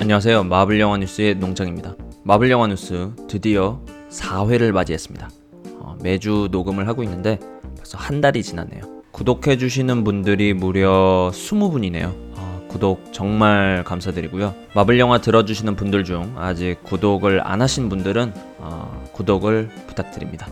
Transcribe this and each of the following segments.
안녕하세요. 마블 영화 뉴스의 농장입니다. 마블 영화 뉴스 드디어 4회를 맞이했습니다. 어, 매주 녹음을 하고 있는데 벌써 한 달이 지났네요. 구독해주시는 분들이 무려 20분이네요. 어, 구독 정말 감사드리고요. 마블 영화 들어주시는 분들 중 아직 구독을 안 하신 분들은 어, 구독을 부탁드립니다.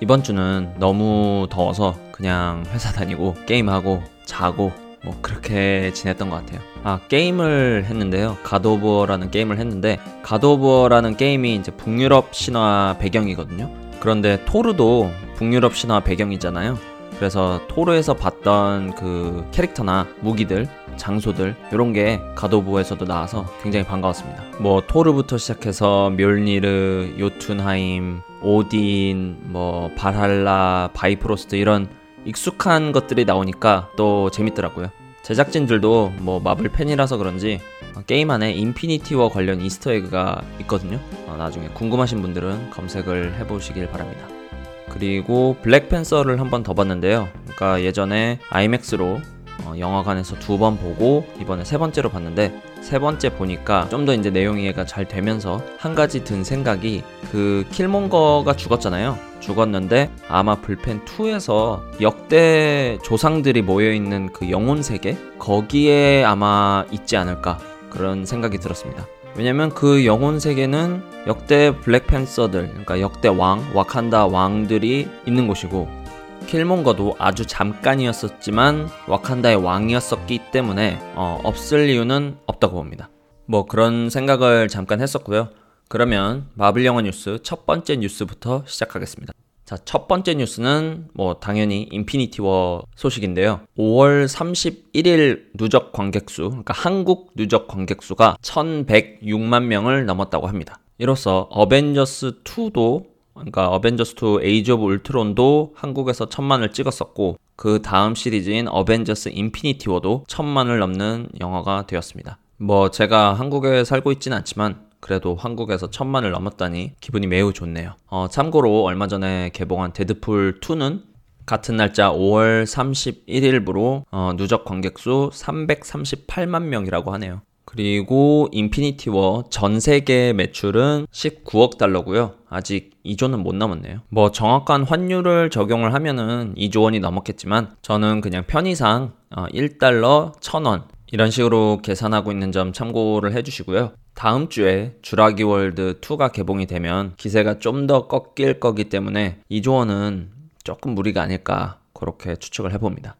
이번 주는 너무 더워서 그냥 회사 다니고 게임하고 자고 뭐 그렇게 지냈던 것 같아요. 아 게임을 했는데요. 가도부어라는 게임을 했는데 가도부어라는 게임이 이제 북유럽 신화 배경이거든요. 그런데 토르도 북유럽 신화 배경이잖아요. 그래서 토르에서 봤던 그 캐릭터나 무기들, 장소들 이런 게 God of War에서도 나와서 굉장히 반가웠습니다. 뭐 토르부터 시작해서 묠니르, 요툰하임, 오딘, 뭐 발할라, 바이프로스트 이런 익숙한 것들이 나오니까 또 재밌더라고요. 제작진들도 뭐 마블 팬이라서 그런지 게임 안에 인피니티워 관련 Easter egg가 있거든요. 어, 나중에 궁금하신 분들은 검색을 해보시길 바랍니다. 그리고 블랙팬서를 한 번 더 봤는데요. 그러니까 예전에 아이맥스로 어, 영화관에서 두 번 보고 이번에 세 번째로 봤는데 세 번째 보니까 좀 더 이제 내용 이해가 잘 되면서 한 가지 든 생각이 그 킬몬거가 죽었잖아요. 죽었는데 아마 불펜 2에서 역대 조상들이 모여 있는 그 영혼 세계 거기에 아마 있지 않을까 그런 생각이 들었습니다. 왜냐면 그 영혼 세계는 역대 블랙팬서들 그러니까 역대 왕 와칸다 왕들이 있는 곳이고 킬몬거도 아주 잠깐이었었지만 와칸다의 왕이었었기 때문에 어, 없을 이유는 없다고 봅니다. 뭐 그런 생각을 잠깐 했었고요. 그러면 마블 영화 뉴스 첫 번째 뉴스부터 시작하겠습니다. 자, 첫 번째 뉴스는 뭐 당연히 인피니티 워 소식인데요. 5월 31일 누적 관객수, 그러니까 한국 누적 관객수가 1106만 명을 넘었다고 합니다. 이로써 어벤져스 2도 그러니까 어벤져스 2 에이지 오브 울트론도 한국에서 천만을 찍었었고 그 다음 시리즈인 어벤져스 인피니티 워도 천만을 넘는 영화가 되었습니다. 뭐 제가 한국에 살고 있지는 않지만 그래도 한국에서 천만을 넘었다니 기분이 매우 좋네요. 어, 참고로 얼마 전에 개봉한 데드풀 2는 같은 날짜 5월 31일부로 어, 누적 관객 수 338만 명이라고 하네요. 그리고 인피니티 워 전 세계 매출은 19억 달러고요. 아직 2조는 못 넘었네요. 뭐 정확한 환율을 적용을 하면은 2조 원이 넘었겠지만 저는 그냥 편의상 1달러 어, 1000원 이런 식으로 계산하고 있는 점 참고를 해주시고요. 다음 주에 주라기 월드 2가 개봉이 되면 기세가 좀 더 꺾일 거기 때문에 2조 원은 조금 무리가 아닐까 그렇게 추측을 해봅니다.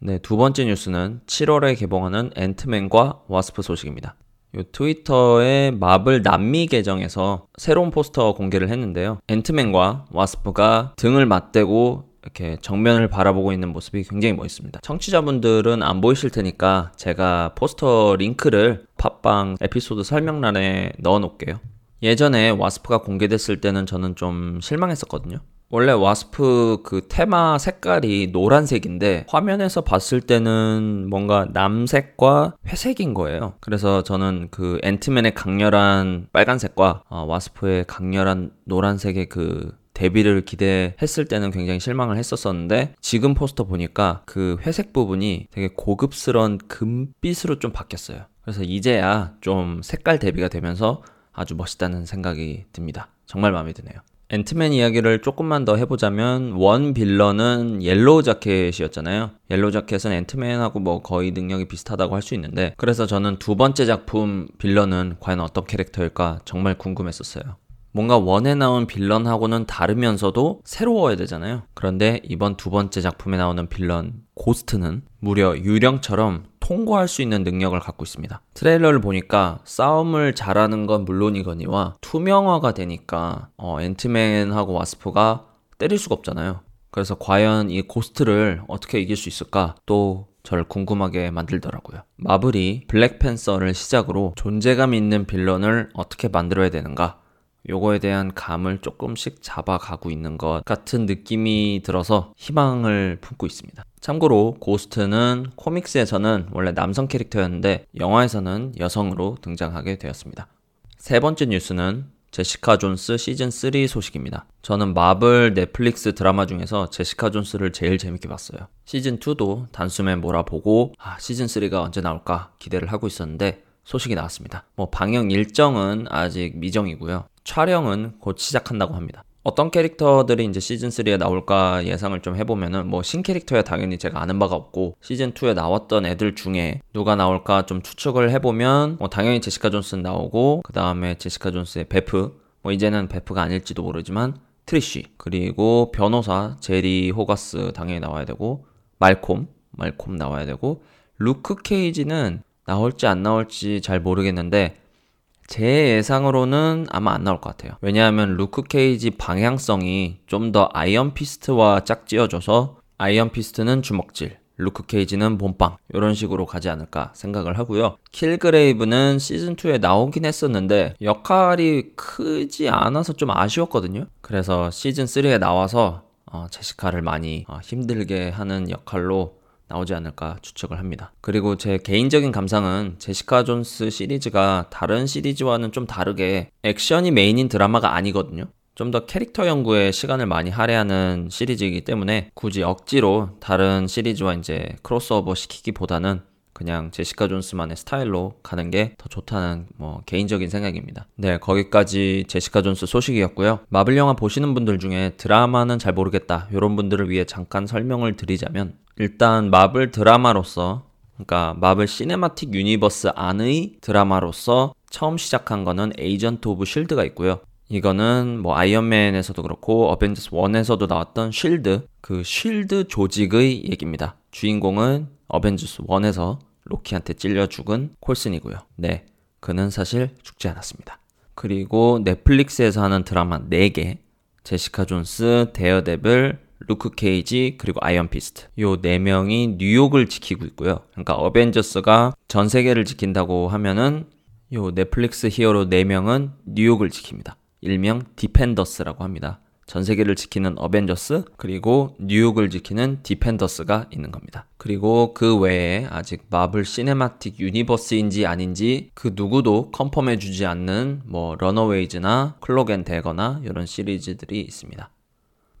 네, 두 번째 뉴스는 7월에 개봉하는 앤트맨과 와스프 소식입니다. 요 트위터의 마블 남미 계정에서 새로운 포스터 공개를 했는데요. 앤트맨과 와스프가 등을 맞대고 이렇게 정면을 바라보고 있는 모습이 굉장히 멋있습니다. 청취자분들은 안 보이실 테니까 제가 포스터 링크를 팟빵 에피소드 설명란에 넣어 놓을게요. 예전에 와스프가 공개됐을 때는 저는 좀 실망했었거든요. 원래 와스프 그 테마 색깔이 노란색인데 화면에서 봤을 때는 뭔가 남색과 회색인 거예요. 그래서 저는 그 앤트맨의 강렬한 빨간색과 어, 와스프의 강렬한 노란색의 그 데뷔를 기대했을 때는 굉장히 실망을 했었었는데 지금 포스터 보니까 그 회색 부분이 되게 고급스러운 금빛으로 좀 바뀌었어요. 그래서 이제야 좀 색깔 대비가 되면서 아주 멋있다는 생각이 듭니다. 정말 마음에 드네요. 앤트맨 이야기를 조금만 더 해보자면 One 빌런은 옐로우 자켓이었잖아요. 옐로우 자켓은 앤트맨하고 뭐 거의 능력이 비슷하다고 할 수 있는데 그래서 저는 두 번째 작품 빌런은 과연 어떤 캐릭터일까 정말 궁금했었어요. 뭔가 One에 나온 빌런하고는 다르면서도 새로워야 되잖아요. 그런데 이번 두 번째 작품에 나오는 빌런 고스트는 무려 유령처럼 통과할 수 있는 능력을 갖고 있습니다. 트레일러를 보니까 싸움을 잘하는 건 물론이거니와 투명화가 되니까 어, 앤트맨하고 와스프가 때릴 수가 없잖아요. 그래서 과연 이 고스트를 어떻게 이길 수 있을까 또 저를 궁금하게 만들더라고요. 마블이 블랙팬서를 시작으로 존재감 있는 빌런을 어떻게 만들어야 되는가 요거에 대한 감을 조금씩 잡아가고 있는 것 같은 느낌이 들어서 희망을 품고 있습니다. 참고로 고스트는 comics에서는 원래 남성 캐릭터였는데 영화에서는 여성으로 등장하게 되었습니다. 세 번째 뉴스는 제시카 존스 시즌 3 소식입니다. 저는 마블 넷플릭스 드라마 중에서 제시카 존스를 제일 재밌게 봤어요. 시즌 2도 단숨에 몰아보고 아, 시즌 3가 언제 나올까 기대를 하고 있었는데 소식이 나왔습니다. 뭐 방영 일정은 아직 미정이고요. 촬영은 곧 시작한다고 합니다. 어떤 캐릭터들이 이제 시즌 3에 나올까 예상을 좀 해보면은 뭐 신캐릭터야 당연히 제가 아는 바가 없고 시즌 2에 나왔던 애들 중에 누가 나올까 좀 추측을 해보면 뭐 당연히 제시카 존스 나오고 그 다음에 제시카 존스의 베프 뭐 이제는 베프가 아닐지도 모르지만 트리쉬 그리고 변호사 제리 호가스 당연히 나와야 되고 말콤 말콤 나와야 되고 루크 케이지는 나올지 안 나올지 잘 모르겠는데 제 예상으로는 아마 안 나올 것 같아요. 왜냐하면 루크 케이지 방향성이 좀 더 아이언 피스트와 짝지어져서 아이언 피스트는 주먹질, 루크 케이지는 몸빵 이런 식으로 가지 않을까 생각을 하고요. 킬그레이브는 시즌 2에 나오긴 했었는데 역할이 크지 않아서 좀 아쉬웠거든요. 그래서 시즌 3에 나와서 어, 제시카를 많이 어, 힘들게 하는 역할로 나오지 않을까 추측을 합니다. 그리고 제 개인적인 감상은 제시카 존스 시리즈가 다른 시리즈와는 좀 다르게 액션이 메인인 드라마가 아니거든요. 좀 더 캐릭터 연구에 시간을 많이 할애하는 시리즈이기 때문에 굳이 억지로 다른 시리즈와 이제 크로스오버 시키기보다는 그냥 제시카 존스만의 스타일로 가는 게 더 좋다는 뭐 개인적인 생각입니다. 네, 거기까지 제시카 존스 소식이었고요. 마블 영화 보시는 분들 중에 드라마는 잘 모르겠다. 이런 분들을 위해 잠깐 설명을 드리자면 일단 마블 드라마로서 그러니까 마블 시네마틱 유니버스 안의 드라마로서 처음 시작한 거는 에이전트 오브 실드가 있고요. 이거는 뭐 아이언맨에서도 그렇고 어벤져스 1에서도 나왔던 실드 그 실드 조직의 얘기입니다. 주인공은 어벤져스 1에서 로키한테 찔려 죽은 콜슨이고요. 네. 그는 사실 죽지 않았습니다. 그리고 넷플릭스에서 하는 드라마 4개 제시카 존스, 데어데블, 루크 케이지 그리고 아이언 피스트 요 네 명이 뉴욕을 지키고 있고요. 그러니까 어벤져스가 전 세계를 지킨다고 하면은 요 넷플릭스 히어로 네 명은 뉴욕을 지킵니다. 일명 디펜더스라고 합니다. 전 세계를 지키는 어벤져스 그리고 뉴욕을 지키는 디펜더스가 있는 겁니다. 그리고 그 외에 아직 마블 시네마틱 유니버스인지 아닌지 그 누구도 confirm해 주지 않는 뭐 러너웨이즈나 클로크 앤 대거나 이런 시리즈들이 있습니다.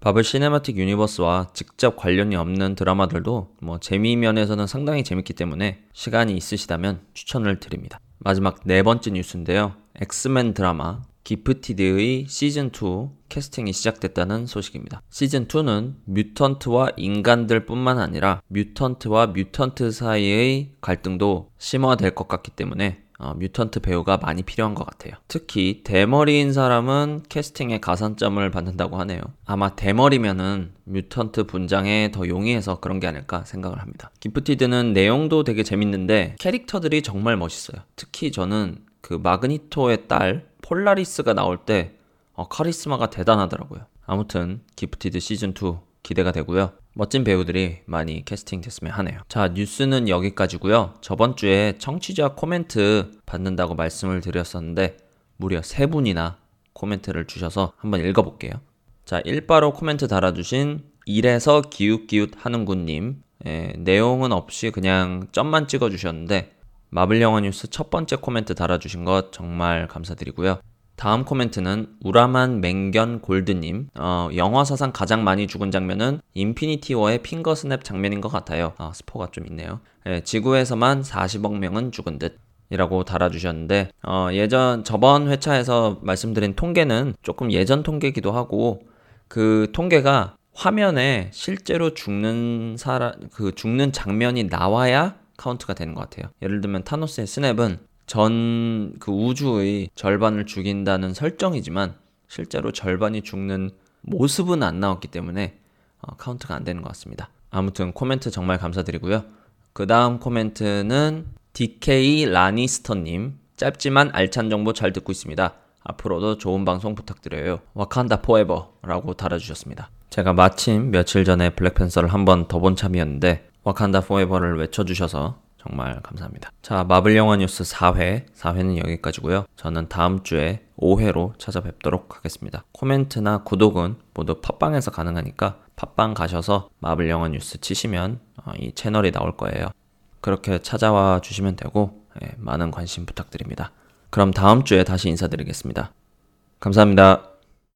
마블 시네마틱 유니버스와 직접 관련이 없는 드라마들도 뭐 재미 면에서는 상당히 재밌기 때문에 시간이 있으시다면 추천을 드립니다. 마지막 네 번째 뉴스인데요. 엑스맨 드라마 기프티드의 시즌2 캐스팅이 시작됐다는 소식입니다. 시즌2는 mutant와 인간들 뿐만 아니라 mutant와 mutant 사이의 갈등도 심화될 것 같기 때문에 어, mutant 배우가 많이 필요한 것 같아요. 특히 대머리인 사람은 캐스팅에 가산점을 받는다고 하네요. 아마 대머리면은 mutant 분장에 더 용이해서 그런 게 아닐까 생각을 합니다. 기프티드는 내용도 되게 재밌는데 캐릭터들이 정말 멋있어요. 특히 저는 그 마그니토의 딸 폴라리스가 나올 때 어, 카리스마가 대단하더라고요. 아무튼 기프티드 시즌2 기대가 되고요. 멋진 배우들이 많이 캐스팅 됐으면 하네요. 자, 뉴스는 여기까지고요. 저번 주에 청취자 코멘트 받는다고 말씀을 드렸었는데 무려 3분이나 코멘트를 주셔서 한번 읽어볼게요. 자, 1빠로 코멘트 달아주신 이래서 기웃기웃 하는군님 예, 내용은 없이 그냥 점만 찍어주셨는데 마블 영화 뉴스 첫 번째 코멘트 달아주신 것 정말 감사드리고요. 다음 코멘트는 우라만 맹견 골드님. 어, 영화 사상 가장 많이 죽은 장면은 인피니티 워의 finger snap 장면인 것 같아요. 아, 스포가 좀 있네요. 예, 지구에서만 40억 명은 죽은 듯. 이라고 달아주셨는데, 어, 예전, 저번 회차에서 말씀드린 통계는 조금 예전 통계기도 하고, 그 통계가 화면에 실제로 죽는 사람, 그 죽는 장면이 나와야 카운트가 되는 것 같아요. 예를 들면 타노스의 snap은 전 그 우주의 절반을 죽인다는 설정이지만 실제로 절반이 죽는 모습은 안 나왔기 때문에 어, 카운트가 안 되는 것 같습니다. 아무튼 코멘트 정말 감사드리고요. 그 다음 코멘트는 DK 라니스터님 짧지만 알찬 정보 잘 듣고 있습니다. 앞으로도 좋은 방송 부탁드려요. 와칸다 forever라고 달아주셨습니다. 제가 마침 며칠 전에 블랙팬서를 한번 더 본 참이었는데 와칸다 forever를 외쳐주셔서 정말 감사합니다. 자, 마블 영화 뉴스 4회, 4회는 여기까지고요. 저는 다음 주에 5회로 찾아뵙도록 하겠습니다. 코멘트나 구독은 모두 팟빵에서 가능하니까 팟빵 가셔서 마블 영화 뉴스 치시면 어, 이 채널이 나올 거예요. 그렇게 찾아와 주시면 되고 예, 많은 관심 부탁드립니다. 그럼 다음 주에 다시 인사드리겠습니다. 감사합니다.